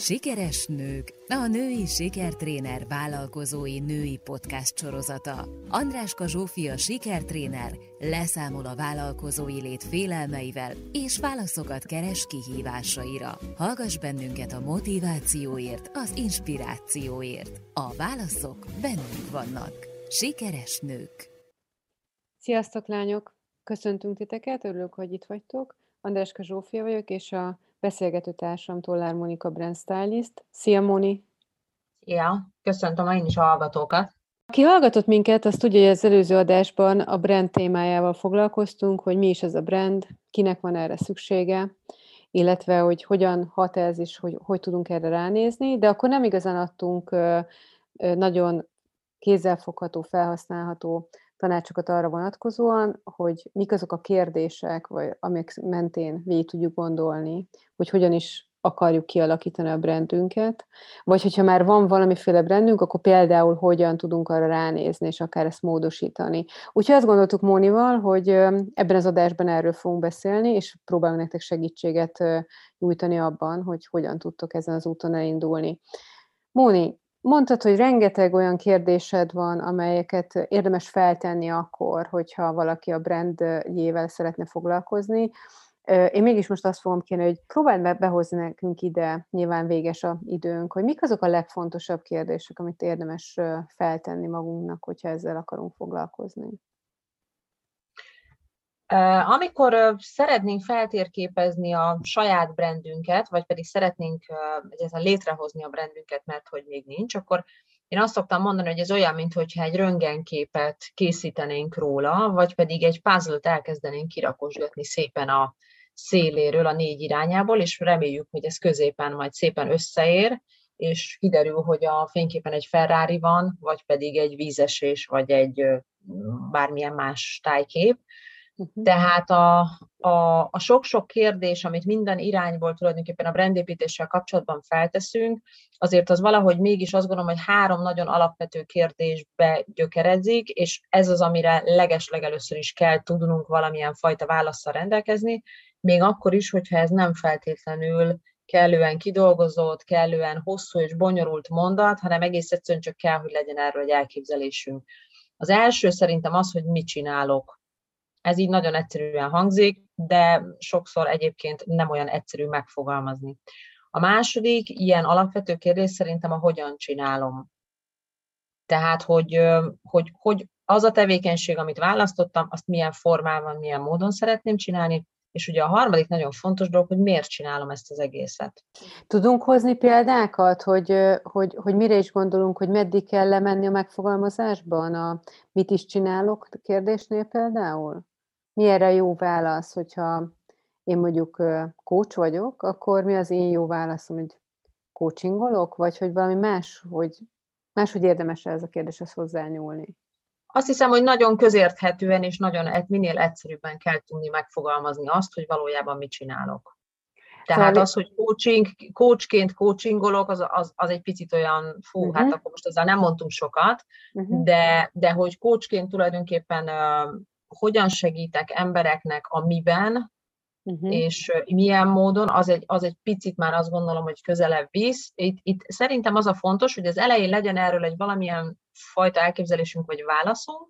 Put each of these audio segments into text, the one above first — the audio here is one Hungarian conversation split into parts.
Sikeres nők, a női sikertréner vállalkozói női podcast sorozata. Andráska Zsófia sikertréner leszámol a vállalkozói lét félelmeivel és válaszokat keres kihívásaira. Hallgass bennünket a motivációért, az inspirációért. A válaszok bennünk vannak. Sikeres nők. Sziasztok lányok! Köszöntünk titeket, örülök, hogy itt vagytok. Andráska Zsófia vagyok, és a beszélgető társam Tollár Monika Brand Stylist. Szia, Moni! Ja, köszöntöm én is a hallgatókat. Aki hallgatott minket, azt tudja, hogy az előző adásban a brand témájával foglalkoztunk, hogy mi is ez a brand, kinek van erre szüksége, illetve hogy hogyan hat ez, és hogy, hogy tudunk erre ránézni, de akkor nem igazán adtunk nagyon kézzelfogható, felhasználható tanácsokat arra vonatkozóan, hogy mik azok a kérdések, vagy amik mentén végig tudjuk gondolni, hogy hogyan is akarjuk kialakítani a brandünket, vagy hogyha már van valamiféle brandünk, akkor például hogyan tudunk arra ránézni, és akár ezt módosítani. Úgyhogy azt gondoltuk Mónival, hogy ebben az adásban erről fogunk beszélni, és próbálunk nektek segítséget nyújtani abban, hogy hogyan tudtok ezen az úton elindulni. Móni, Mondtad, hogy rengeteg olyan kérdésed van, amelyeket érdemes feltenni akkor, hogyha valaki a brandjével szeretne foglalkozni. Én mégis most azt fogom kérni, hogy próbáld be behozni nekünk ide, nyilván véges a időnk, hogy mik azok a legfontosabb kérdések, amit érdemes feltenni magunknak, hogyha ezzel akarunk foglalkozni. Amikor szeretnénk feltérképezni a saját brandünket, vagy pedig szeretnénk egyáltalán létrehozni a brandünket, mert hogy még nincs, akkor én azt szoktam mondani, hogy ez olyan, mintha egy röntgenképet készítenénk róla, vagy pedig egy puzzle-t elkezdenénk kirakosgatni szépen a széléről, a négy irányából, és reméljük, hogy ez középen majd szépen összeér, és kiderül, hogy a fényképen egy Ferrari van, vagy pedig egy vízesés, vagy egy bármilyen más tájkép, Uh-huh. Tehát a, a, a sok-sok kérdés, amit minden irányból tulajdonképpen a brandépítéssel kapcsolatban felteszünk, azért az valahogy mégis azt gondolom, hogy három nagyon alapvető kérdésbe gyökeredzik, és ez az, amire legeslegelőször is kell tudnunk valamilyen fajta válaszsal rendelkezni, még akkor is, hogyha ez nem feltétlenül kellően kidolgozott, kellően hosszú és bonyolult mondat, hanem egész egyszerűen csak kell, hogy legyen erről egy elképzelésünk. Az első szerintem az, hogy mit csinálok ez így nagyon egyszerűen hangzik, de sokszor egyébként nem olyan egyszerű megfogalmazni. A második ilyen alapvető kérdés szerintem a hogyan csinálom. Tehát, hogy, hogy, hogy az a tevékenység, amit választottam, azt milyen formában, milyen módon szeretném csinálni, és ugye a harmadik nagyon fontos dolog, hogy miért csinálom ezt az egészet. Tudunk hozni példákat, hogy, hogy, hogy mire is gondolunk, hogy meddig kell lemenni a megfogalmazásban, a mit is csinálok kérdésnél például? Mi erre jó válasz, hogyha én mondjuk coach vagyok, akkor mi az én jó válaszom, hogy coachingolok, vagy hogy valami más, hogy máshogy érdemes ez a kérdéshez hozzányúlni? Azt hiszem, hogy nagyon közérthetően és nagyon minél egyszerűbben kell tudni megfogalmazni azt, hogy valójában mit csinálok. Tehát szóval... az, hogy coaching, coachként coachingolok, az, az, az egy picit olyan, fú, uh-huh. hát akkor most ezzel nem mondtunk sokat, uh-huh. de, de hogy coachként tulajdonképpen hogyan segítek embereknek a miben, uh-huh. és milyen módon, az egy, az egy picit már azt gondolom, hogy közelebb visz. Itt, itt szerintem az a fontos, hogy az elején legyen erről egy valamilyen fajta elképzelésünk vagy válaszunk,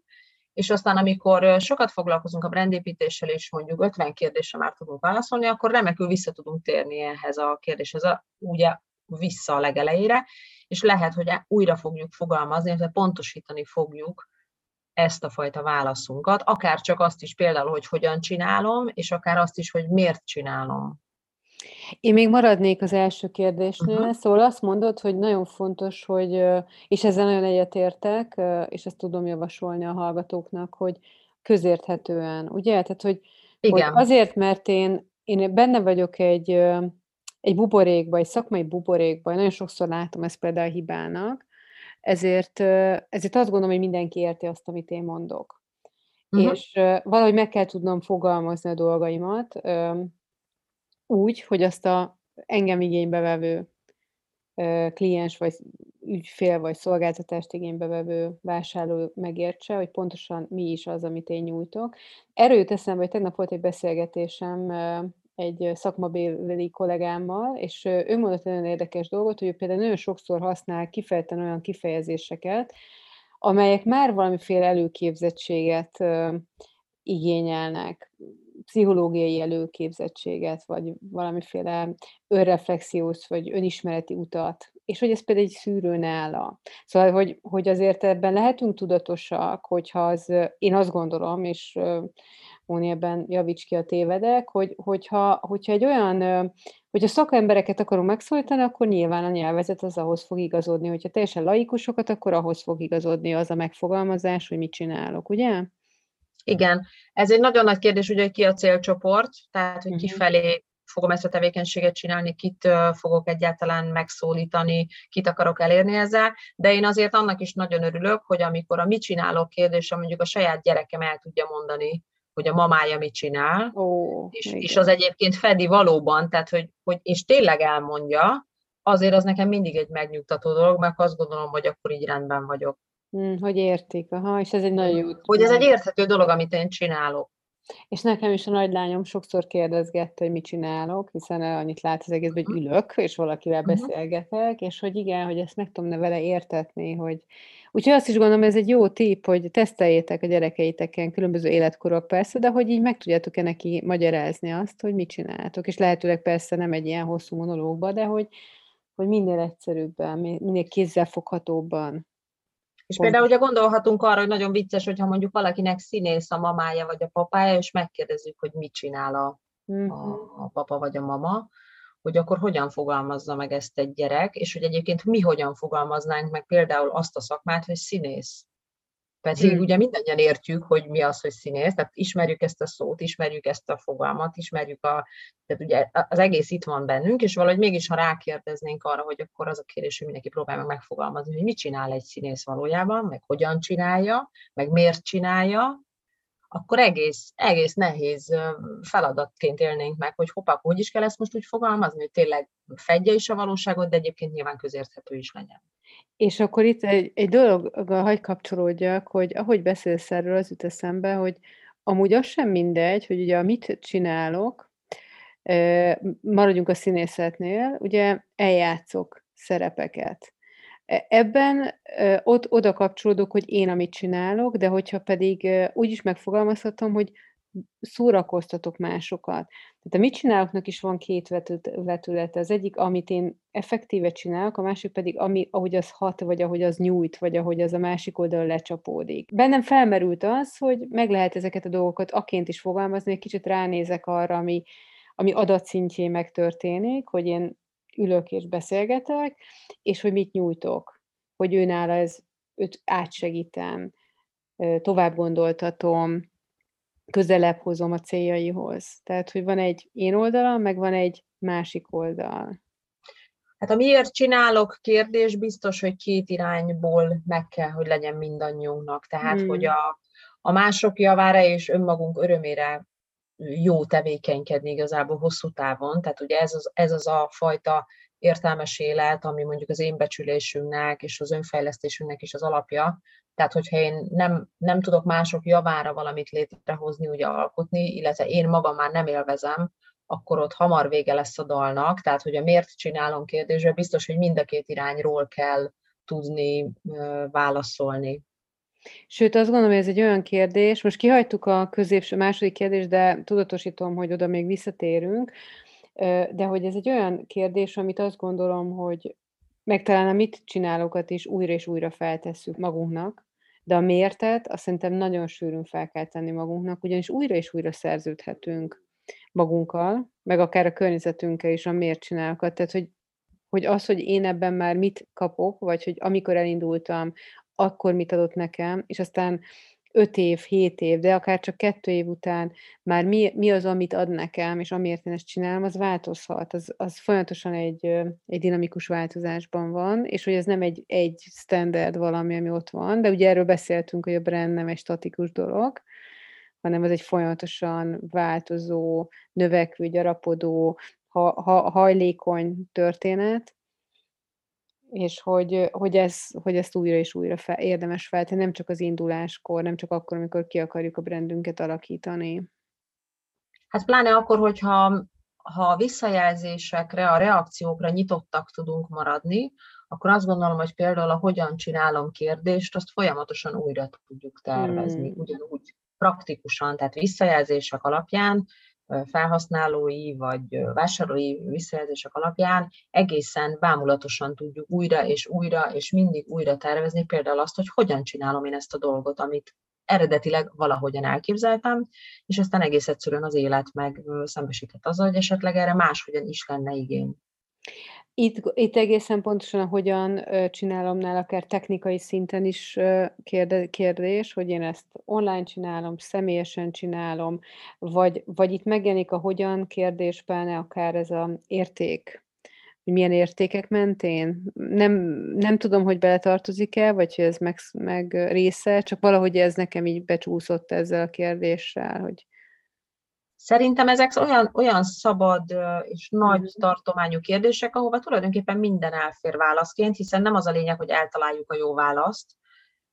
és aztán amikor sokat foglalkozunk a brandépítéssel, és mondjuk 50 kérdésre már tudunk válaszolni, akkor remekül vissza tudunk térni ehhez a kérdéshez, a, ugye vissza a legelejére, és lehet, hogy újra fogjuk fogalmazni, tehát pontosítani fogjuk ezt a fajta válaszunkat, akár csak azt is például, hogy hogyan csinálom, és akár azt is, hogy miért csinálom. Én még maradnék az első kérdésnél, uh-huh. szóval azt mondod, hogy nagyon fontos, hogy, és ezzel nagyon egyetértek, és ezt tudom javasolni a hallgatóknak, hogy közérthetően, ugye? Tehát, hogy, Igen. hogy azért, mert én, én benne vagyok egy, egy buborékba, egy szakmai buborékba, nagyon sokszor látom ezt például hibának, ezért, ezért azt gondolom, hogy mindenki érti azt, amit én mondok. Uh-huh. És valahogy meg kell tudnom fogalmazni a dolgaimat úgy, hogy azt a engem igénybe vevő kliens, vagy ügyfél, vagy szolgáltatást igénybe vevő vásárló megértse, hogy pontosan mi is az, amit én nyújtok. Erről jut eszembe, hogy tegnap volt egy beszélgetésem egy szakmabéli kollégámmal, és ő mondott egy nagyon érdekes dolgot, hogy ő például nagyon sokszor használ kifejezetten olyan kifejezéseket, amelyek már valamiféle előképzettséget igényelnek, pszichológiai előképzettséget, vagy valamiféle önreflexiós, vagy önismereti utat, és hogy ez például egy szűrő nála. Szóval, hogy, hogy azért ebben lehetünk tudatosak, hogyha az, én azt gondolom, és ebben javíts ki a tévedek, hogy, hogyha, hogyha egy olyan, hogyha szakembereket akarunk megszólítani, akkor nyilván a nyelvezet az ahhoz fog igazodni, hogyha teljesen laikusokat, akkor ahhoz fog igazodni az a megfogalmazás, hogy mit csinálok, ugye? Igen, ez egy nagyon nagy kérdés, ugye, hogy ki a célcsoport, tehát, hogy uh-huh. kifelé fogom ezt a tevékenységet csinálni, kit fogok egyáltalán megszólítani, kit akarok elérni ezzel, de én azért annak is nagyon örülök, hogy amikor a mit csinálok kérdése mondjuk a saját gyerekem el tudja mondani, hogy a mamája mit csinál, oh, és, és az egyébként fedi valóban, tehát hogy, hogy és tényleg elmondja, azért az nekem mindig egy megnyugtató dolog, mert azt gondolom, hogy akkor így rendben vagyok. Hmm, hogy értik, aha, és ez egy nagyon jó. Hogy ez egy érthető dolog, amit én csinálok. És nekem is a nagylányom sokszor kérdezgette, hogy mit csinálok, hiszen annyit lát az egészben, hogy ülök, és valakivel beszélgetek, és hogy igen, hogy ezt meg tudom vele értetni, hogy... Úgyhogy azt is gondolom, ez egy jó tip, hogy teszteljétek a gyerekeiteken, különböző életkorok persze, de hogy így meg tudjátok-e neki magyarázni azt, hogy mit csináltok, és lehetőleg persze nem egy ilyen hosszú monológba, de hogy, hogy minél egyszerűbben, minél kézzelfoghatóbban és például ugye gondolhatunk arra, hogy nagyon vicces, hogyha mondjuk valakinek színész a mamája vagy a papája, és megkérdezzük, hogy mit csinál a, a, mhm. a papa vagy a mama, hogy akkor hogyan fogalmazza meg ezt egy gyerek, és hogy egyébként mi hogyan fogalmaznánk meg például azt a szakmát, hogy színész. Pedig hmm. ugye mindannyian értjük, hogy mi az, hogy színész, tehát ismerjük ezt a szót, ismerjük ezt a fogalmat, ismerjük a, tehát ugye az egész itt van bennünk, és valahogy mégis, ha rákérdeznénk arra, hogy akkor az a kérdés, hogy mindenki próbálja meg megfogalmazni, hogy mit csinál egy színész valójában, meg hogyan csinálja, meg miért csinálja, akkor egész, egész nehéz feladatként élnénk meg, hogy hoppá, hogy is kell ezt most úgy fogalmazni, hogy tényleg fedje is a valóságot, de egyébként nyilván közérthető is legyen. És akkor itt egy, egy dologgal hagy kapcsolódjak, hogy ahogy beszélsz erről, az jut eszembe, hogy amúgy az sem mindegy, hogy ugye mit csinálok, maradjunk a színészetnél, ugye eljátszok szerepeket. E, ebben ott oda kapcsolódok, hogy én amit csinálok, de hogyha pedig úgy is megfogalmazhatom, hogy szórakoztatok másokat. Tehát a mit csináloknak is van két vetülete. Az egyik, amit én effektíve csinálok, a másik pedig, ami, ahogy az hat, vagy ahogy az nyújt, vagy ahogy az a másik oldal lecsapódik. Bennem felmerült az, hogy meg lehet ezeket a dolgokat aként is fogalmazni, egy kicsit ránézek arra, ami, ami adatszintjén megtörténik, hogy én ülök és beszélgetek, és hogy mit nyújtok, hogy őnála ez, őt átsegítem, tovább gondoltatom, közelebb hozom a céljaihoz. Tehát, hogy van egy én oldalam, meg van egy másik oldal. Hát a miért csinálok kérdés biztos, hogy két irányból meg kell, hogy legyen mindannyiunknak. Tehát, hmm. hogy a, a mások javára és önmagunk örömére jó tevékenykedni igazából hosszú távon. Tehát ugye ez az, ez az a fajta értelmes élet, ami mondjuk az én becsülésünknek és az önfejlesztésünknek is az alapja, tehát, hogyha én nem, nem tudok mások javára valamit létrehozni, ugye alkotni, illetve én magam már nem élvezem, akkor ott hamar vége lesz a dalnak. Tehát, hogy a miért csinálom kérdésre, biztos, hogy mind a két irányról kell tudni válaszolni. Sőt, azt gondolom, hogy ez egy olyan kérdés, most kihagytuk a középső második kérdést, de tudatosítom, hogy oda még visszatérünk, de hogy ez egy olyan kérdés, amit azt gondolom, hogy meg talán a mit csinálókat is újra és újra feltesszük magunknak, de a miértet azt szerintem nagyon sűrűn fel kell tenni magunknak, ugyanis újra és újra szerződhetünk magunkkal, meg akár a környezetünkkel is a miért csinálok. Tehát, hogy, hogy az, hogy én ebben már mit kapok, vagy hogy amikor elindultam, akkor mit adott nekem, és aztán öt év, hét év, de akár csak kettő év után már mi, mi az, amit ad nekem, és amiért én ezt csinálom, az változhat. Az, az folyamatosan egy, egy dinamikus változásban van, és hogy ez nem egy, egy standard valami, ami ott van, de ugye erről beszéltünk, hogy a brand nem egy statikus dolog, hanem ez egy folyamatosan változó, növekvő, gyarapodó, ha, ha, hajlékony történet, és hogy, hogy, ez, hogy ezt újra és újra fel, érdemes feltenni, nem csak az induláskor, nem csak akkor, amikor ki akarjuk a brandünket alakítani. Hát pláne akkor, hogyha ha a visszajelzésekre, a reakciókra nyitottak tudunk maradni, akkor azt gondolom, hogy például a hogyan csinálom kérdést, azt folyamatosan újra tudjuk tervezni, hmm. ugyanúgy praktikusan, tehát visszajelzések alapján, felhasználói vagy vásárlói visszajelzések alapján egészen bámulatosan tudjuk újra és újra és mindig újra tervezni például azt, hogy hogyan csinálom én ezt a dolgot, amit eredetileg valahogyan elképzeltem, és aztán egész egyszerűen az élet meg szembesített azzal, hogy esetleg erre máshogyan is lenne igény. Itt, itt egészen pontosan, hogyan csinálom nál, akár technikai szinten is kérdés, hogy én ezt online csinálom, személyesen csinálom, vagy, vagy itt megjelenik a hogyan kérdésben akár ez a érték, hogy milyen értékek mentén. Nem, nem tudom, hogy beletartozik-e, vagy hogy ez meg, meg része, csak valahogy ez nekem így becsúszott ezzel a kérdéssel, hogy Szerintem ezek olyan, olyan szabad és nagy mhm. tartományú kérdések, ahova tulajdonképpen minden elfér válaszként, hiszen nem az a lényeg, hogy eltaláljuk a jó választ,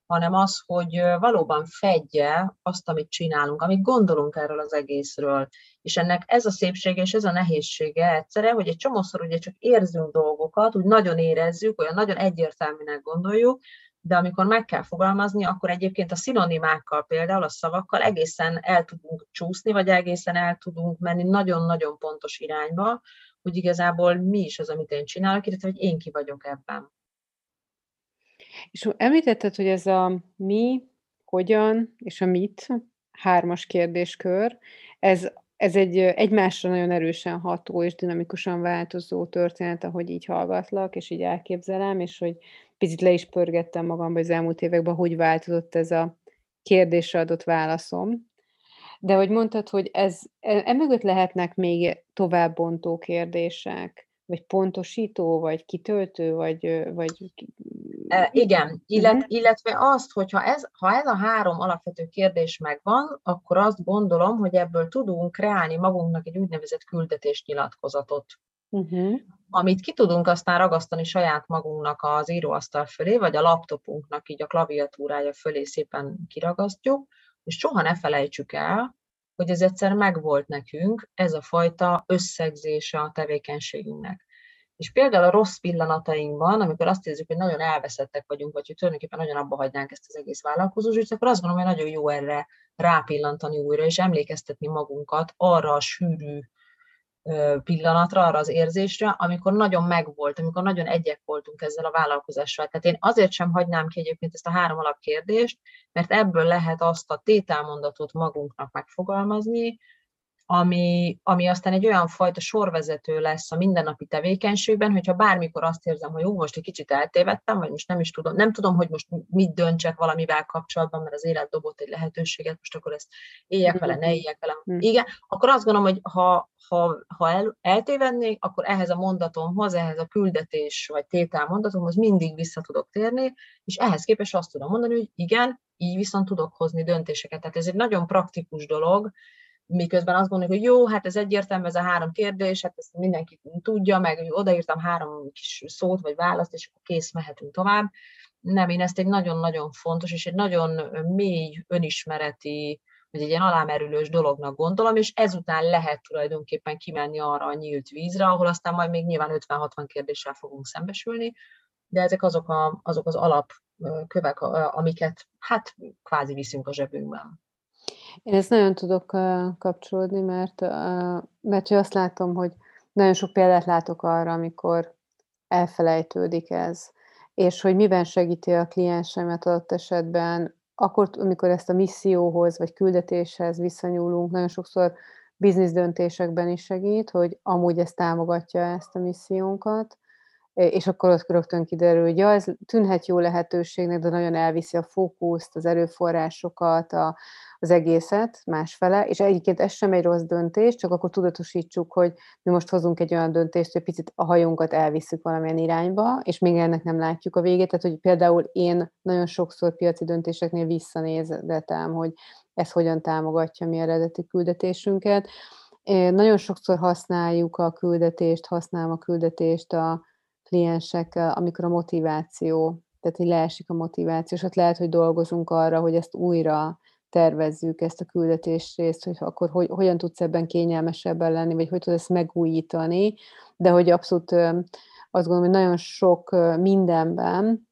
hanem az, hogy valóban fedje azt, amit csinálunk, amit gondolunk erről az egészről. És ennek ez a szépsége és ez a nehézsége egyszerre, hogy egy csomószor ugye csak érzünk dolgokat, úgy nagyon érezzük, olyan nagyon egyértelműnek gondoljuk, de amikor meg kell fogalmazni, akkor egyébként a szinonimákkal, például a szavakkal egészen el tudunk csúszni, vagy egészen el tudunk menni nagyon-nagyon pontos irányba, hogy igazából mi is az, amit én csinálok, illetve hogy én ki vagyok ebben. És említetted, hogy ez a mi, hogyan és a mit, hármas kérdéskör, ez, ez egy egymásra nagyon erősen ható és dinamikusan változó történet, ahogy így hallgatlak, és így elképzelem, és hogy picit le is pörgettem magamba hogy az elmúlt években, hogy változott ez a kérdésre adott válaszom. De hogy mondtad, hogy ez, e, emögött lehetnek még továbbbontó kérdések, vagy pontosító, vagy kitöltő, vagy... vagy... E, igen, illet, uh-huh. illetve azt, hogyha ez, ha ez a három alapvető kérdés megvan, akkor azt gondolom, hogy ebből tudunk kreálni magunknak egy úgynevezett küldetésnyilatkozatot uh-huh. amit ki tudunk aztán ragasztani saját magunknak az íróasztal fölé, vagy a laptopunknak így a klaviatúrája fölé szépen kiragasztjuk, és soha ne felejtsük el, hogy ez egyszer megvolt nekünk, ez a fajta összegzése a tevékenységünknek. És például a rossz pillanatainkban, amikor azt érzük, hogy nagyon elveszettek vagyunk, vagy hogy tulajdonképpen nagyon abba hagynánk ezt az egész vállalkozósít, akkor azt gondolom, hogy nagyon jó erre rápillantani újra, és emlékeztetni magunkat arra a sűrű pillanatra, arra az érzésre, amikor nagyon megvolt, amikor nagyon egyek voltunk ezzel a vállalkozással. Tehát én azért sem hagynám ki egyébként ezt a három alapkérdést, mert ebből lehet azt a tételmondatot magunknak megfogalmazni, ami, ami aztán egy olyan fajta sorvezető lesz a mindennapi tevékenységben, hogyha bármikor azt érzem, hogy jó, most egy kicsit eltévedtem, vagy most nem is tudom, nem tudom, hogy most mit döntsek valamivel kapcsolatban, mert az élet dobott egy lehetőséget, most akkor ezt éljek vele, ne éljek vele. Mm. Igen, akkor azt gondolom, hogy ha, ha, ha el, eltévednék, akkor ehhez a mondatomhoz, ehhez a küldetés vagy tétel mondatomhoz mindig vissza tudok térni, és ehhez képest azt tudom mondani, hogy igen, így viszont tudok hozni döntéseket. Tehát ez egy nagyon praktikus dolog, miközben azt gondoljuk, hogy jó, hát ez egyértelmű, ez a három kérdés, hát ezt mindenki tudja, meg hogy odaírtam három kis szót vagy választ, és akkor kész, mehetünk tovább. Nem, én ezt egy nagyon-nagyon fontos és egy nagyon mély önismereti, vagy egy ilyen alámerülős dolognak gondolom, és ezután lehet tulajdonképpen kimenni arra a nyílt vízre, ahol aztán majd még nyilván 50-60 kérdéssel fogunk szembesülni, de ezek azok, a, azok az alapkövek, amiket hát kvázi viszünk a zsebünkben. Én ezt nagyon tudok kapcsolódni, mert, mert azt látom, hogy nagyon sok példát látok arra, amikor elfelejtődik ez, és hogy miben segíti a kliensemet adott esetben, akkor, amikor ezt a misszióhoz vagy küldetéshez visszanyúlunk, nagyon sokszor biznisz döntésekben is segít, hogy amúgy ez támogatja ezt a missziónkat, és akkor ott rögtön kiderül, hogy ja, ez tűnhet jó lehetőségnek, de nagyon elviszi a fókuszt, az erőforrásokat, a, az egészet másfele, és egyébként ez sem egy rossz döntés, csak akkor tudatosítsuk, hogy mi most hozunk egy olyan döntést, hogy picit a hajónkat elviszük valamilyen irányba, és még ennek nem látjuk a végét, tehát hogy például én nagyon sokszor piaci döntéseknél visszanézetem, hogy ez hogyan támogatja mi eredeti küldetésünket. Nagyon sokszor használjuk a küldetést, használom a küldetést a kliensek, amikor a motiváció, tehát hogy leesik a motiváció, és ott lehet, hogy dolgozunk arra, hogy ezt újra tervezzük ezt a küldetés részt, hogy akkor hogy, hogyan tudsz ebben kényelmesebben lenni, vagy hogy tudsz ezt megújítani, de hogy abszolút azt gondolom, hogy nagyon sok mindenben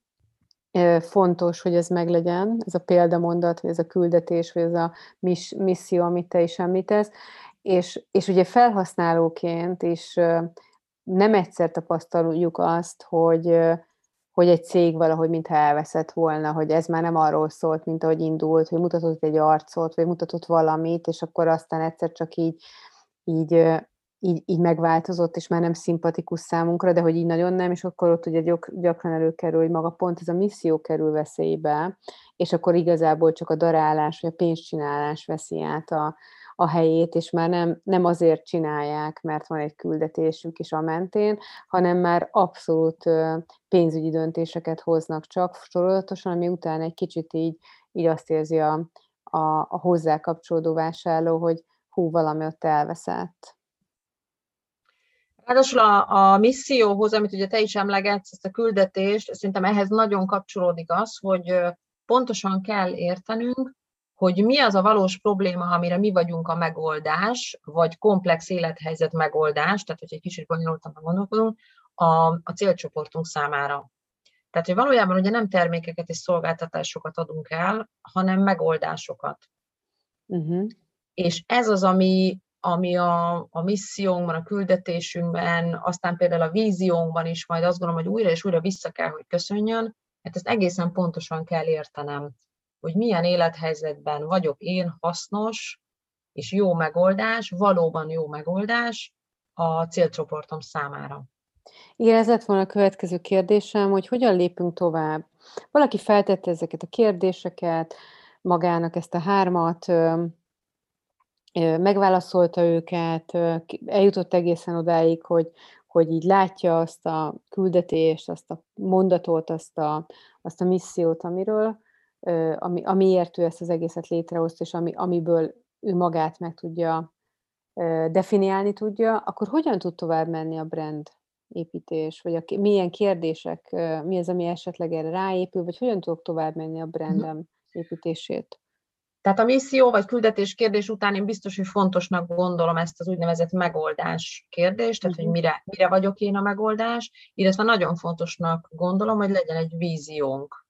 fontos, hogy ez meglegyen, ez a példamondat, vagy ez a küldetés, vagy ez a misszió, amit te is említesz, és, és ugye felhasználóként is nem egyszer tapasztaljuk azt, hogy, hogy egy cég valahogy mintha elveszett volna, hogy ez már nem arról szólt, mint ahogy indult, hogy mutatott egy arcot, vagy mutatott valamit, és akkor aztán egyszer csak így, így, így, így megváltozott, és már nem szimpatikus számunkra, de hogy így nagyon nem, és akkor ott ugye gyakran előkerül, hogy maga pont ez a misszió kerül veszélybe, és akkor igazából csak a darálás, vagy a pénzcsinálás veszi át a, a helyét, és már nem, nem azért csinálják, mert van egy küldetésük is a mentén, hanem már abszolút pénzügyi döntéseket hoznak csak sorolatosan, ami után egy kicsit így, így azt érzi a, a, a hozzá kapcsolódó vásárló, hogy hú, valami ott elveszett. Ráadásul a, a misszióhoz, amit ugye te is emlegetsz, ezt a küldetést, szerintem ehhez nagyon kapcsolódik az, hogy pontosan kell értenünk, hogy mi az a valós probléma, amire mi vagyunk a megoldás, vagy komplex élethelyzet megoldás, tehát hogy egy kicsit bonyolultan gondolkodunk, a, a célcsoportunk számára. Tehát, hogy valójában ugye nem termékeket és szolgáltatásokat adunk el, hanem megoldásokat. Uh-huh. És ez az, ami, ami a, a missziónkban, a küldetésünkben, aztán például a víziónkban is majd azt gondolom, hogy újra és újra vissza kell, hogy köszönjön, mert ezt egészen pontosan kell értenem hogy milyen élethelyzetben vagyok én hasznos és jó megoldás, valóban jó megoldás a célcsoportom számára. Igen, ez lett volna a következő kérdésem, hogy hogyan lépünk tovább. Valaki feltette ezeket a kérdéseket, magának ezt a hármat, megválaszolta őket, eljutott egészen odáig, hogy, hogy így látja azt a küldetést, azt a mondatot, azt a, azt a missziót, amiről ami, amiért ő ezt az egészet létrehozta, és ami, amiből ő magát meg tudja definiálni tudja, akkor hogyan tud tovább menni a brand építés, vagy a, milyen kérdések, mi az, ami esetleg erre ráépül, vagy hogyan tudok tovább menni a mhm. brandem építését? Tehát a misszió vagy küldetés kérdés után én biztos, hogy fontosnak gondolom ezt az úgynevezett megoldás kérdést, tehát hogy mhm. mire, mire vagyok én a megoldás, illetve nagyon fontosnak gondolom, hogy legyen egy víziónk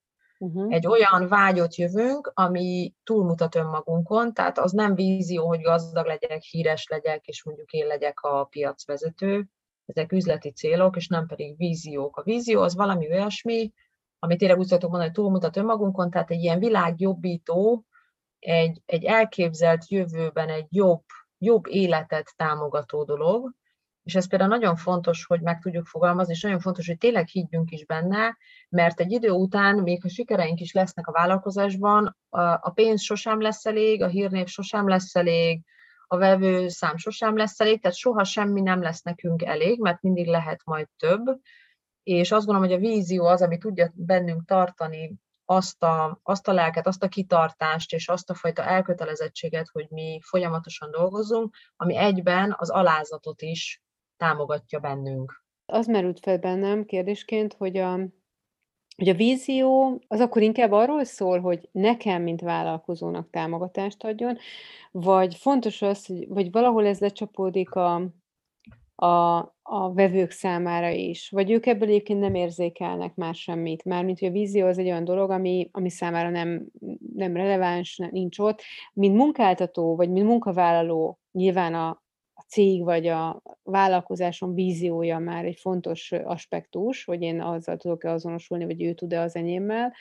Uh-huh. Egy olyan vágyott jövőnk, ami túlmutat önmagunkon, tehát az nem vízió, hogy gazdag legyek, híres legyek, és mondjuk én legyek a piacvezető, ezek üzleti célok, és nem pedig víziók. A vízió az valami olyasmi, amit tényleg úgy szoktuk mondani, hogy túlmutat önmagunkon, tehát egy ilyen világjobbító, egy, egy elképzelt jövőben egy jobb, jobb életet támogató dolog, és ez például nagyon fontos, hogy meg tudjuk fogalmazni, és nagyon fontos, hogy tényleg higgyünk is benne, mert egy idő után, még ha sikereink is lesznek a vállalkozásban, a pénz sosem lesz elég, a hírnév sosem lesz elég, a vevő szám sosem lesz elég, tehát soha semmi nem lesz nekünk elég, mert mindig lehet majd több, és azt gondolom, hogy a vízió az, ami tudja bennünk tartani azt a, azt a lelket, azt a kitartást és azt a fajta elkötelezettséget, hogy mi folyamatosan dolgozunk, ami egyben az alázatot is támogatja bennünk. Az merült fel bennem kérdésként, hogy a, hogy a vízió az akkor inkább arról szól, hogy nekem, mint vállalkozónak támogatást adjon, vagy fontos az, hogy vagy valahol ez lecsapódik a, a, a vevők számára is, vagy ők ebből egyébként nem érzékelnek már semmit. Mármint, hogy a vízió az egy olyan dolog, ami, ami számára nem, nem releváns, nincs ott. Mint munkáltató, vagy mint munkavállaló, nyilván a, a cég vagy a vállalkozásom víziója már egy fontos aspektus, hogy én azzal tudok-e azonosulni, vagy ő tud-e az enyémmel,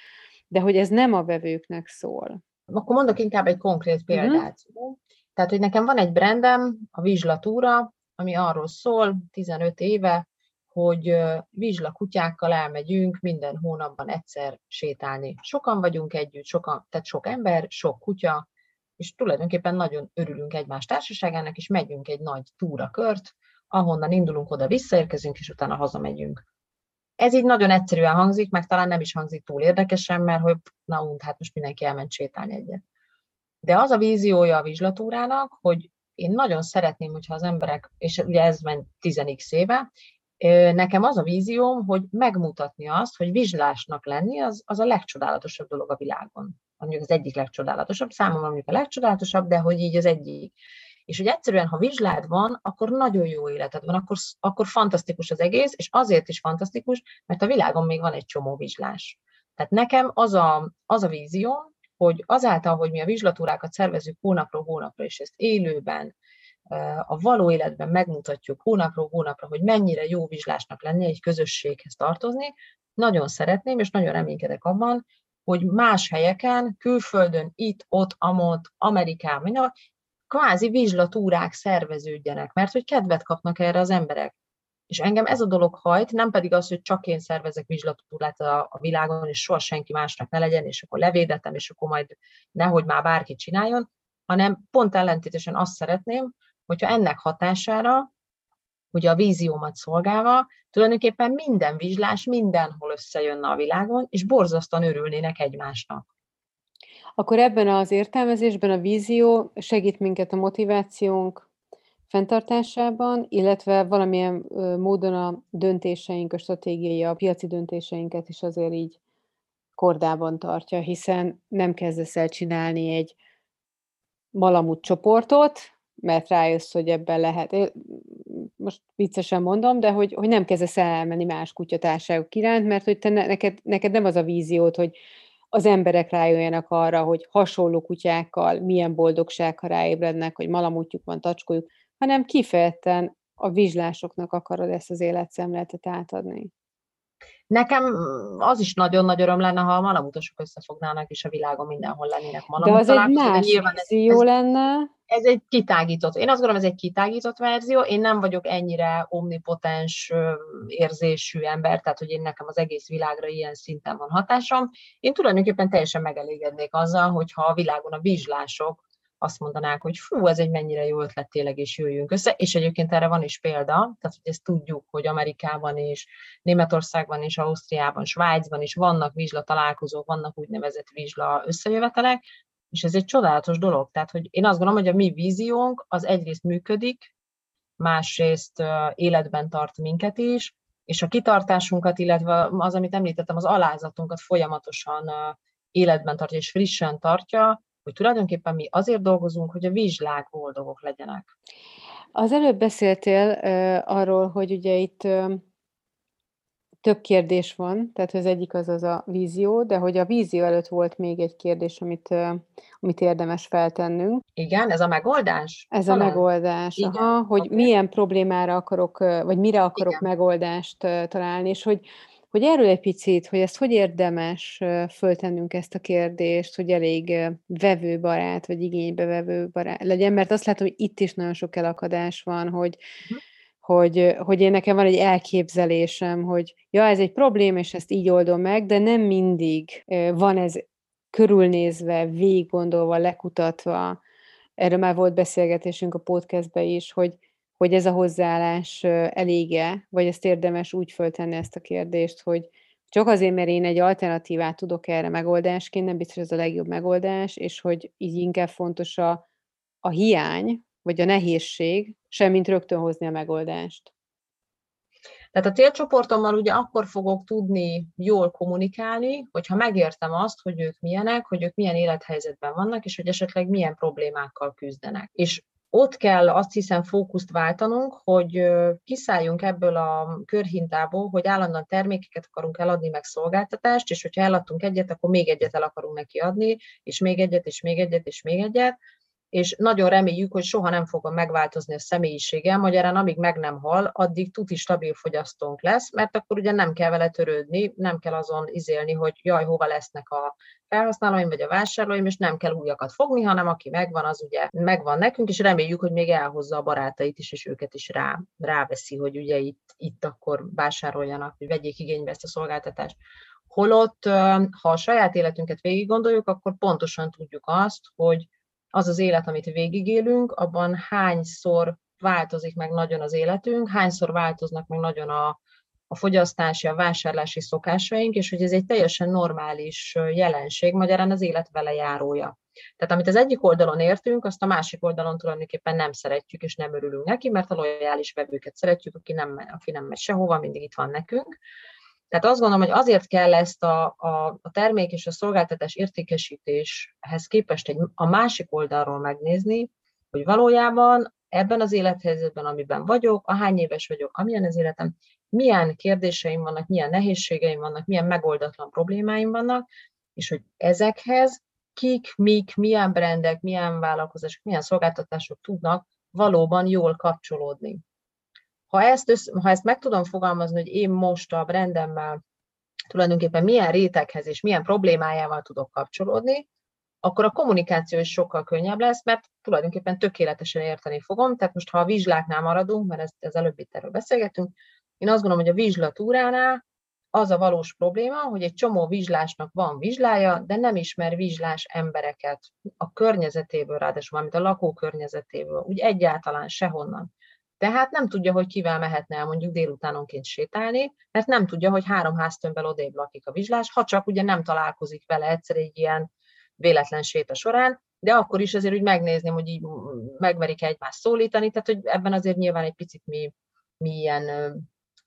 de hogy ez nem a vevőknek szól. Akkor mondok inkább egy konkrét mhm. példát. Uh-huh. Tehát, hogy nekem van egy brandem, a Vizslatúra, ami arról szól 15 éve, hogy vizsla kutyákkal elmegyünk minden hónapban egyszer sétálni. Sokan vagyunk együtt, sokan, tehát sok ember, sok kutya, és tulajdonképpen nagyon örülünk egymás társaságának, és megyünk egy nagy túrakört, ahonnan indulunk, oda visszaérkezünk, és utána hazamegyünk. Ez így nagyon egyszerűen hangzik, meg talán nem is hangzik túl érdekesen, mert hogy na und, hát most mindenki elment sétálni egyet. De az a víziója a vizslatúrának, hogy én nagyon szeretném, hogyha az emberek, és ugye ez ment 10 éve, nekem az a vízióm, hogy megmutatni azt, hogy vizslásnak lenni az, az a legcsodálatosabb dolog a világon mondjuk az egyik legcsodálatosabb, számomra mondjuk a legcsodálatosabb, de hogy így az egyik. És hogy egyszerűen, ha vizslád van, akkor nagyon jó életed van, akkor, akkor fantasztikus az egész, és azért is fantasztikus, mert a világon még van egy csomó vizslás. Tehát nekem az a, az a vízió, hogy azáltal, hogy mi a vizslatúrákat szervezünk hónapról hónapra, és ezt élőben, a való életben megmutatjuk hónapról hónapra, hogy mennyire jó vizslásnak lenni egy közösséghez tartozni, nagyon szeretném, és nagyon reménykedek abban, hogy más helyeken, külföldön, itt, ott, amott, Amerikában, kvázi vizslatúrák szerveződjenek, mert hogy kedvet kapnak erre az emberek. És engem ez a dolog hajt, nem pedig az, hogy csak én szervezek vizslatúrát a, a világon, és soha senki másnak ne legyen, és akkor levédetem, és akkor majd nehogy már bárki csináljon, hanem pont ellentétesen azt szeretném, hogyha ennek hatására, ugye a víziómat szolgálva, tulajdonképpen minden vizslás mindenhol összejönne a világon, és borzasztóan örülnének egymásnak. Akkor ebben az értelmezésben a vízió segít minket a motivációnk fenntartásában, illetve valamilyen módon a döntéseink, a stratégiai, a piaci döntéseinket is azért így kordában tartja, hiszen nem kezdesz el csinálni egy malamut csoportot, mert rájössz, hogy ebben lehet, most viccesen mondom, de hogy, hogy nem kezdesz elmenni más kutyatárságok iránt, mert hogy te ne, neked, neked nem az a víziót, hogy az emberek rájöjjenek arra, hogy hasonló kutyákkal milyen boldogság, ha ráébrednek, hogy malamutjuk van, tacskójuk, hanem kifejezetten a vizslásoknak akarod ezt az életszemletet átadni. Nekem az is nagyon nagy öröm lenne, ha a malamutasok összefognának, és a világon mindenhol lennének malamut. De az egy más vízió ez, lenne. Ez egy kitágított, én azt gondolom, ez egy kitágított verzió, én nem vagyok ennyire omnipotens érzésű ember, tehát hogy én nekem az egész világra ilyen szinten van hatásom. Én tulajdonképpen teljesen megelégednék azzal, hogyha a világon a vizslások azt mondanák, hogy fú, ez egy mennyire jó ötlet tényleg, és jöjjünk össze. És egyébként erre van is példa, tehát hogy ezt tudjuk, hogy Amerikában és Németországban és Ausztriában, Svájcban is vannak vizsla találkozók, vannak úgynevezett vizsla összejövetelek, és ez egy csodálatos dolog. Tehát, hogy én azt gondolom, hogy a mi víziónk az egyrészt működik, másrészt életben tart minket is, és a kitartásunkat, illetve az, amit említettem, az alázatunkat folyamatosan életben tartja és frissen tartja, hogy tulajdonképpen mi azért dolgozunk, hogy a vizslák boldogok legyenek. Az előbb beszéltél uh, arról, hogy ugye itt uh, több kérdés van, tehát az egyik az az a vízió, de hogy a vízió előtt volt még egy kérdés, amit, uh, amit érdemes feltennünk. Igen, ez a megoldás? Ez Talán. a megoldás, Igen, aha, hogy okay. milyen problémára akarok, vagy mire akarok Igen. megoldást találni, és hogy hogy erről egy picit, hogy ezt hogy érdemes föltennünk ezt a kérdést, hogy elég vevőbarát, vagy igénybe barát legyen, mert azt látom, hogy itt is nagyon sok elakadás van, hogy, uh-huh. hogy, hogy én nekem van egy elképzelésem, hogy ja, ez egy probléma, és ezt így oldom meg, de nem mindig van ez körülnézve, végig gondolva, lekutatva. Erről már volt beszélgetésünk a podcastben is, hogy hogy ez a hozzáállás elége, vagy ezt érdemes úgy föltenni ezt a kérdést, hogy csak azért, mert én egy alternatívát tudok erre megoldásként, nem biztos ez a legjobb megoldás, és hogy így inkább fontos a, a hiány, vagy a nehézség, semmint rögtön hozni a megoldást. Tehát a célcsoportommal ugye akkor fogok tudni jól kommunikálni, hogyha megértem azt, hogy ők milyenek, hogy ők milyen élethelyzetben vannak, és hogy esetleg milyen problémákkal küzdenek. És ott kell azt hiszem fókuszt váltanunk, hogy kiszálljunk ebből a körhintából, hogy állandóan termékeket akarunk eladni, meg szolgáltatást, és hogyha eladtunk egyet, akkor még egyet el akarunk neki adni, és még egyet, és még egyet, és még egyet, és nagyon reméljük, hogy soha nem fog megváltozni a személyisége, magyarán amíg meg nem hal, addig tuti stabil fogyasztónk lesz, mert akkor ugye nem kell vele törődni, nem kell azon izélni, hogy jaj, hova lesznek a felhasználóim vagy a vásárlóim, és nem kell újakat fogni, hanem aki megvan, az ugye megvan nekünk, és reméljük, hogy még elhozza a barátait is, és őket is rá, ráveszi, hogy ugye itt, itt akkor vásároljanak, hogy vegyék igénybe ezt a szolgáltatást. Holott, ha a saját életünket végig gondoljuk, akkor pontosan tudjuk azt, hogy az az élet, amit végigélünk, abban hányszor változik meg nagyon az életünk, hányszor változnak meg nagyon a, a fogyasztási, a vásárlási szokásaink, és hogy ez egy teljesen normális jelenség, magyarán az élet vele járója. Tehát amit az egyik oldalon értünk, azt a másik oldalon tulajdonképpen nem szeretjük, és nem örülünk neki, mert a lojális vevőket szeretjük, aki nem, aki nem megy sehova, mindig itt van nekünk. Tehát azt gondolom, hogy azért kell ezt a, a, a termék és a szolgáltatás értékesítéshez képest egy, a másik oldalról megnézni, hogy valójában ebben az élethelyzetben, amiben vagyok, a hány éves vagyok, amilyen az életem, milyen kérdéseim vannak, milyen nehézségeim vannak, milyen megoldatlan problémáim vannak, és hogy ezekhez kik, mik, milyen brendek, milyen vállalkozások, milyen szolgáltatások tudnak valóban jól kapcsolódni. Ha ezt, össz, ha ezt meg tudom fogalmazni, hogy én most a brandemmel tulajdonképpen milyen réteghez és milyen problémájával tudok kapcsolódni, akkor a kommunikáció is sokkal könnyebb lesz, mert tulajdonképpen tökéletesen érteni fogom. Tehát most, ha a vizsláknál maradunk, mert ezt, ez előbb itt erről beszélgetünk, én azt gondolom, hogy a vizslatúránál az a valós probléma, hogy egy csomó vizslásnak van vizslája, de nem ismer vizslás embereket a környezetéből, ráadásul amit a lakókörnyezetéből, úgy egyáltalán sehonnan. Tehát nem tudja, hogy kivel mehetne el mondjuk délutánonként sétálni, mert nem tudja, hogy három háztömbel odébb lakik a vizslás, ha csak ugye nem találkozik vele egyszer egy ilyen véletlen séta során, de akkor is azért úgy megnézném, hogy így megmerik egymást szólítani, tehát hogy ebben azért nyilván egy picit mi, mi ilyen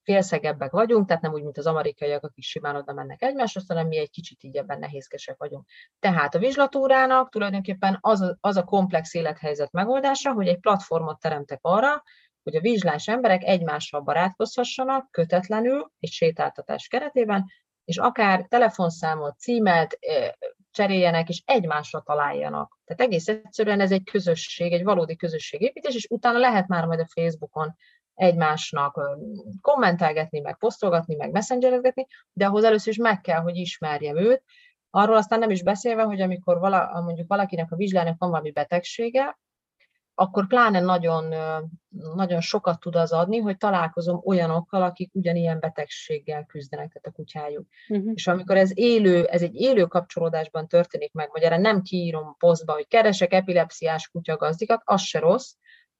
félszegebbek vagyunk, tehát nem úgy, mint az amerikaiak, akik simán oda mennek egymásra, hanem mi egy kicsit így ebben nehézkesek vagyunk. Tehát a vizslatúrának tulajdonképpen az a, az a komplex élethelyzet megoldása, hogy egy platformot teremtek arra, hogy a vizslás emberek egymással barátkozhassanak kötetlenül egy sétáltatás keretében, és akár telefonszámot, címet cseréljenek, és egymásra találjanak. Tehát egész egyszerűen ez egy közösség, egy valódi közösségépítés, és utána lehet már majd a Facebookon egymásnak kommentelgetni, meg posztolgatni, meg messengerezgetni, de ahhoz először is meg kell, hogy ismerjem őt. Arról aztán nem is beszélve, hogy amikor vala, mondjuk valakinek a vizsgának van valami betegsége, akkor pláne nagyon, nagyon sokat tud az adni, hogy találkozom olyanokkal, akik ugyanilyen betegséggel küzdenek, tehát a kutyájuk. Uh-huh. És amikor ez élő, ez egy élő kapcsolódásban történik meg, vagy erre nem kiírom posztba, hogy keresek epilepsziás kutyagazdikat, az se rossz,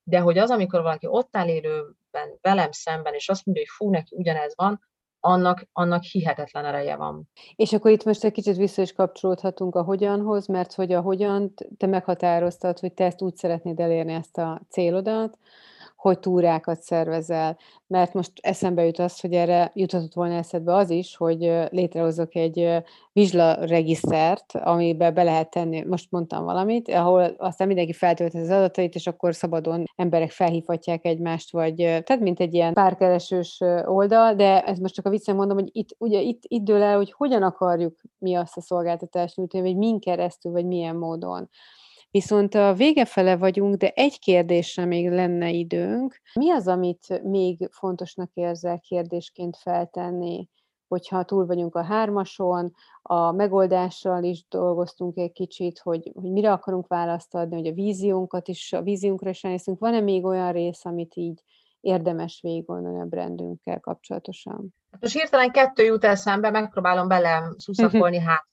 de hogy az, amikor valaki ott áll élőben velem szemben, és azt mondja, hogy fú, neki ugyanez van, annak, annak hihetetlen ereje van. És akkor itt most egy kicsit vissza is kapcsolódhatunk a hogyanhoz, mert hogy a hogyan te meghatároztad, hogy te ezt úgy szeretnéd elérni ezt a célodat, hogy túrákat szervezel. Mert most eszembe jut az, hogy erre juthatott volna eszedbe az is, hogy létrehozok egy vizslaregisztert, amiben be lehet tenni, most mondtam valamit, ahol aztán mindenki feltölti az adatait, és akkor szabadon emberek felhívhatják egymást, vagy tehát mint egy ilyen párkeresős oldal, de ez most csak a viccen mondom, hogy itt, ugye itt, itt dől el, hogy hogyan akarjuk mi azt a szolgáltatást nyújtani, vagy min keresztül, vagy milyen módon. Viszont a vége fele vagyunk, de egy kérdésre még lenne időnk. Mi az, amit még fontosnak érzel kérdésként feltenni, hogyha túl vagyunk a hármason, a megoldással is dolgoztunk egy kicsit, hogy, hogy mire akarunk választ adni, hogy a víziónkat is, a víziónkra is elnéztünk. Van-e még olyan rész, amit így érdemes végigolni a brandünkkel kapcsolatosan? Hát most hirtelen kettő jut eszembe, megpróbálom bele szuszakolni hát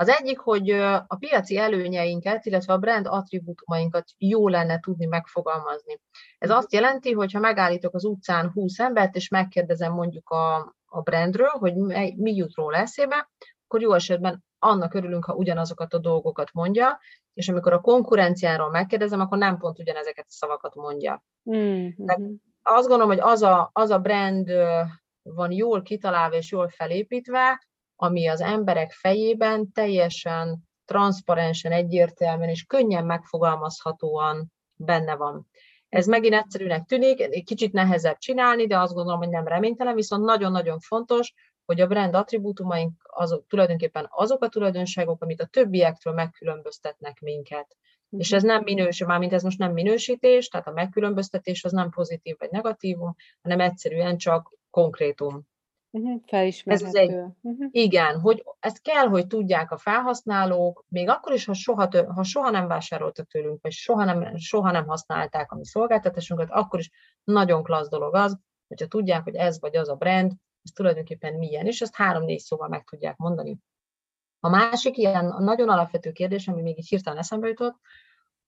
az egyik, hogy a piaci előnyeinket, illetve a brand attribútumainkat jó lenne tudni megfogalmazni. Ez azt jelenti, hogy ha megállítok az utcán 20 embert, és megkérdezem mondjuk a, a brandről, hogy mi, mi jut róla eszébe, akkor jó esetben annak örülünk, ha ugyanazokat a dolgokat mondja, és amikor a konkurenciáról megkérdezem, akkor nem pont ugyanezeket a szavakat mondja. Mm-hmm. Tehát azt gondolom, hogy az a, az a brand van jól kitalálva és jól felépítve, ami az emberek fejében teljesen transzparensen, egyértelműen és könnyen megfogalmazhatóan benne van. Ez megint egyszerűnek tűnik, egy kicsit nehezebb csinálni, de azt gondolom, hogy nem reménytelen, viszont nagyon-nagyon fontos, hogy a brand attribútumaink azok, tulajdonképpen azok a tulajdonságok, amit a többiektől megkülönböztetnek minket. Uh-huh. És ez nem minősül, mármint ez most nem minősítés, tehát a megkülönböztetés az nem pozitív vagy negatívum, hanem egyszerűen csak konkrétum. Uh-huh, felismerhető. Ez egy, uh-huh. Igen, hogy ezt kell, hogy tudják a felhasználók, még akkor is, ha soha, ha soha nem vásároltak tőlünk, vagy soha nem, soha nem használták a mi szolgáltatásunkat, akkor is nagyon klassz dolog az, hogyha tudják, hogy ez vagy az a brand, ez tulajdonképpen milyen, és ezt három-négy szóval meg tudják mondani. A másik ilyen nagyon alapvető kérdés, ami még így hirtelen eszembe jutott,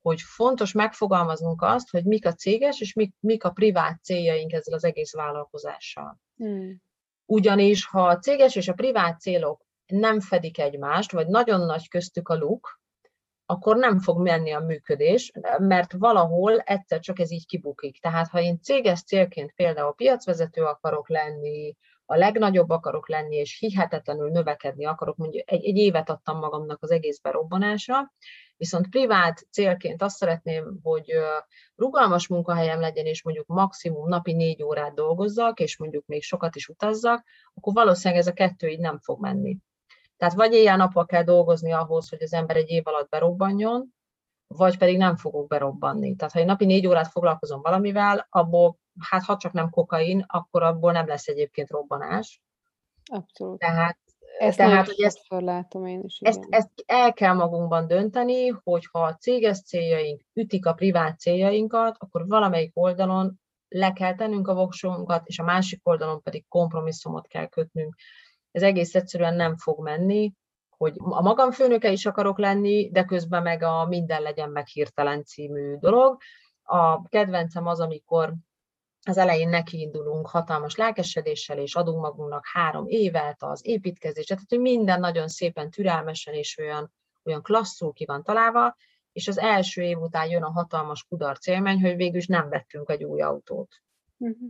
hogy fontos megfogalmaznunk azt, hogy mik a céges és mik, mik a privát céljaink ezzel az egész vállalkozással. Hmm. Ugyanis, ha a céges és a privát célok nem fedik egymást, vagy nagyon nagy köztük a luk, akkor nem fog menni a működés, mert valahol egyszer csak ez így kibukik. Tehát ha én céges célként például piacvezető akarok lenni, a legnagyobb akarok lenni, és hihetetlenül növekedni akarok, mondjuk egy, egy évet adtam magamnak az egész berobbanásra, viszont privát célként azt szeretném, hogy rugalmas munkahelyem legyen, és mondjuk maximum napi négy órát dolgozzak, és mondjuk még sokat is utazzak, akkor valószínűleg ez a kettő így nem fog menni. Tehát vagy éjjel-nappal kell dolgozni ahhoz, hogy az ember egy év alatt berobbanjon, vagy pedig nem fogok berobbanni. Tehát ha én napi négy órát foglalkozom valamivel, abból, hát ha csak nem kokain, akkor abból nem lesz egyébként robbanás. Abszolút. Tehát, ezt tehát hogy ezt, látom én is. Ezt, ezt el kell magunkban dönteni, hogy ha a céges céljaink ütik a privát céljainkat, akkor valamelyik oldalon le kell tennünk a voksunkat, és a másik oldalon pedig kompromisszumot kell kötnünk. Ez egész egyszerűen nem fog menni, hogy a magam főnöke is akarok lenni, de közben meg a minden legyen meg hirtelen című dolog. A kedvencem az, amikor az elején nekiindulunk hatalmas lelkesedéssel, és adunk magunknak három évet az építkezésre, tehát hogy minden nagyon szépen türelmesen és olyan, olyan klasszul ki van találva, és az első év után jön a hatalmas kudarc élmény, hogy végül is nem vettünk egy új autót. Uh-huh.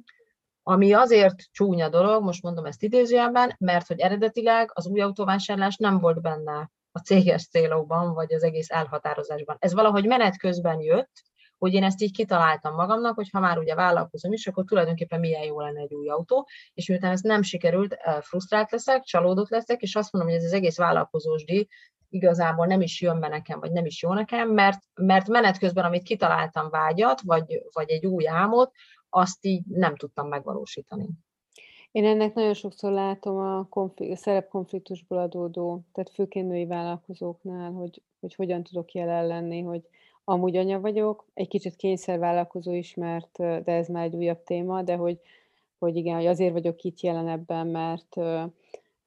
Ami azért csúnya dolog, most mondom ezt idézőjelben, mert hogy eredetileg az új autóvásárlás nem volt benne a céges célokban, vagy az egész elhatározásban. Ez valahogy menet közben jött, hogy én ezt így kitaláltam magamnak, hogy ha már ugye vállalkozom is, akkor tulajdonképpen milyen jó lenne egy új autó, és miután ez nem sikerült, frusztrált leszek, csalódott leszek, és azt mondom, hogy ez az egész vállalkozós díj igazából nem is jön be nekem, vagy nem is jó nekem, mert, mert menet közben, amit kitaláltam vágyat, vagy, vagy egy új álmot, azt így nem tudtam megvalósítani. Én ennek nagyon sokszor látom a, konflik, a szerepkonfliktusból adódó, tehát főként női vállalkozóknál, hogy, hogy hogyan tudok jelen lenni, hogy amúgy anya vagyok, egy kicsit kényszervállalkozó is, mert, de ez már egy újabb téma, de hogy, hogy igen, hogy azért vagyok itt jelen ebben, mert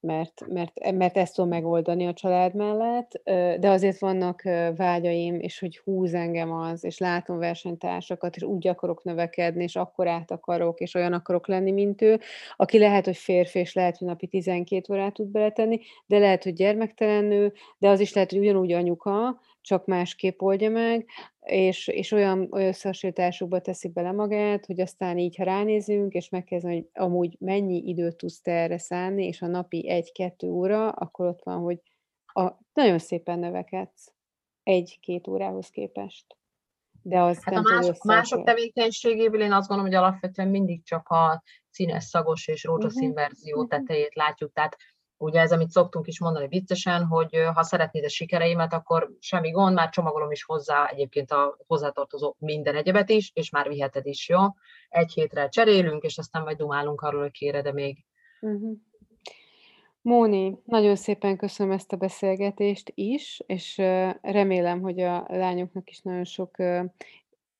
mert, mert, mert ezt tudom megoldani a család mellett, de azért vannak vágyaim, és hogy húz engem az, és látom versenytársakat, és úgy akarok növekedni, és akkor át akarok, és olyan akarok lenni, mint ő, aki lehet, hogy férfi, és lehet, hogy napi 12 órát tud beletenni, de lehet, hogy gyermektelen nő, de az is lehet, hogy ugyanúgy anyuka, csak másképp oldja meg, és, és olyan, összehasonlításokba teszi bele magát, hogy aztán így, ha ránézünk, és megkezdem, hogy amúgy mennyi időt tudsz te erre szánni, és a napi egy-kettő óra, akkor ott van, hogy a, nagyon szépen növekedsz egy-két órához képest. De az hát nem a más, mások tevékenységéből én azt gondolom, hogy alapvetően mindig csak a színes, szagos és rózsaszín uh-huh. verzió uh-huh. tetejét látjuk. Tehát Ugye ez, amit szoktunk is mondani viccesen, hogy ha szeretnéd a sikereimet, akkor semmi gond, már csomagolom is hozzá egyébként a hozzátartozó minden egyebet is, és már viheted is, jó? Egy hétre cserélünk, és aztán majd dumálunk arról, hogy kéred de még. Uh-huh. Móni, nagyon szépen köszönöm ezt a beszélgetést is, és remélem, hogy a lányoknak is nagyon sok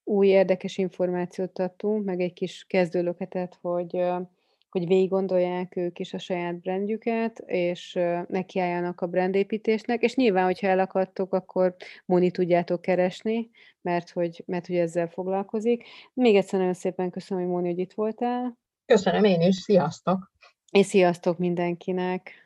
új érdekes információt adtunk, meg egy kis kezdőlöketet, hogy hogy végig gondolják ők is a saját brandjüket, és nekiálljanak a brandépítésnek, és nyilván, hogyha elakadtok, akkor Moni tudjátok keresni, mert hogy, mert hogy ezzel foglalkozik. Még egyszer nagyon szépen köszönöm, hogy Moni, hogy itt voltál. Köszönöm én is, sziasztok! És sziasztok mindenkinek!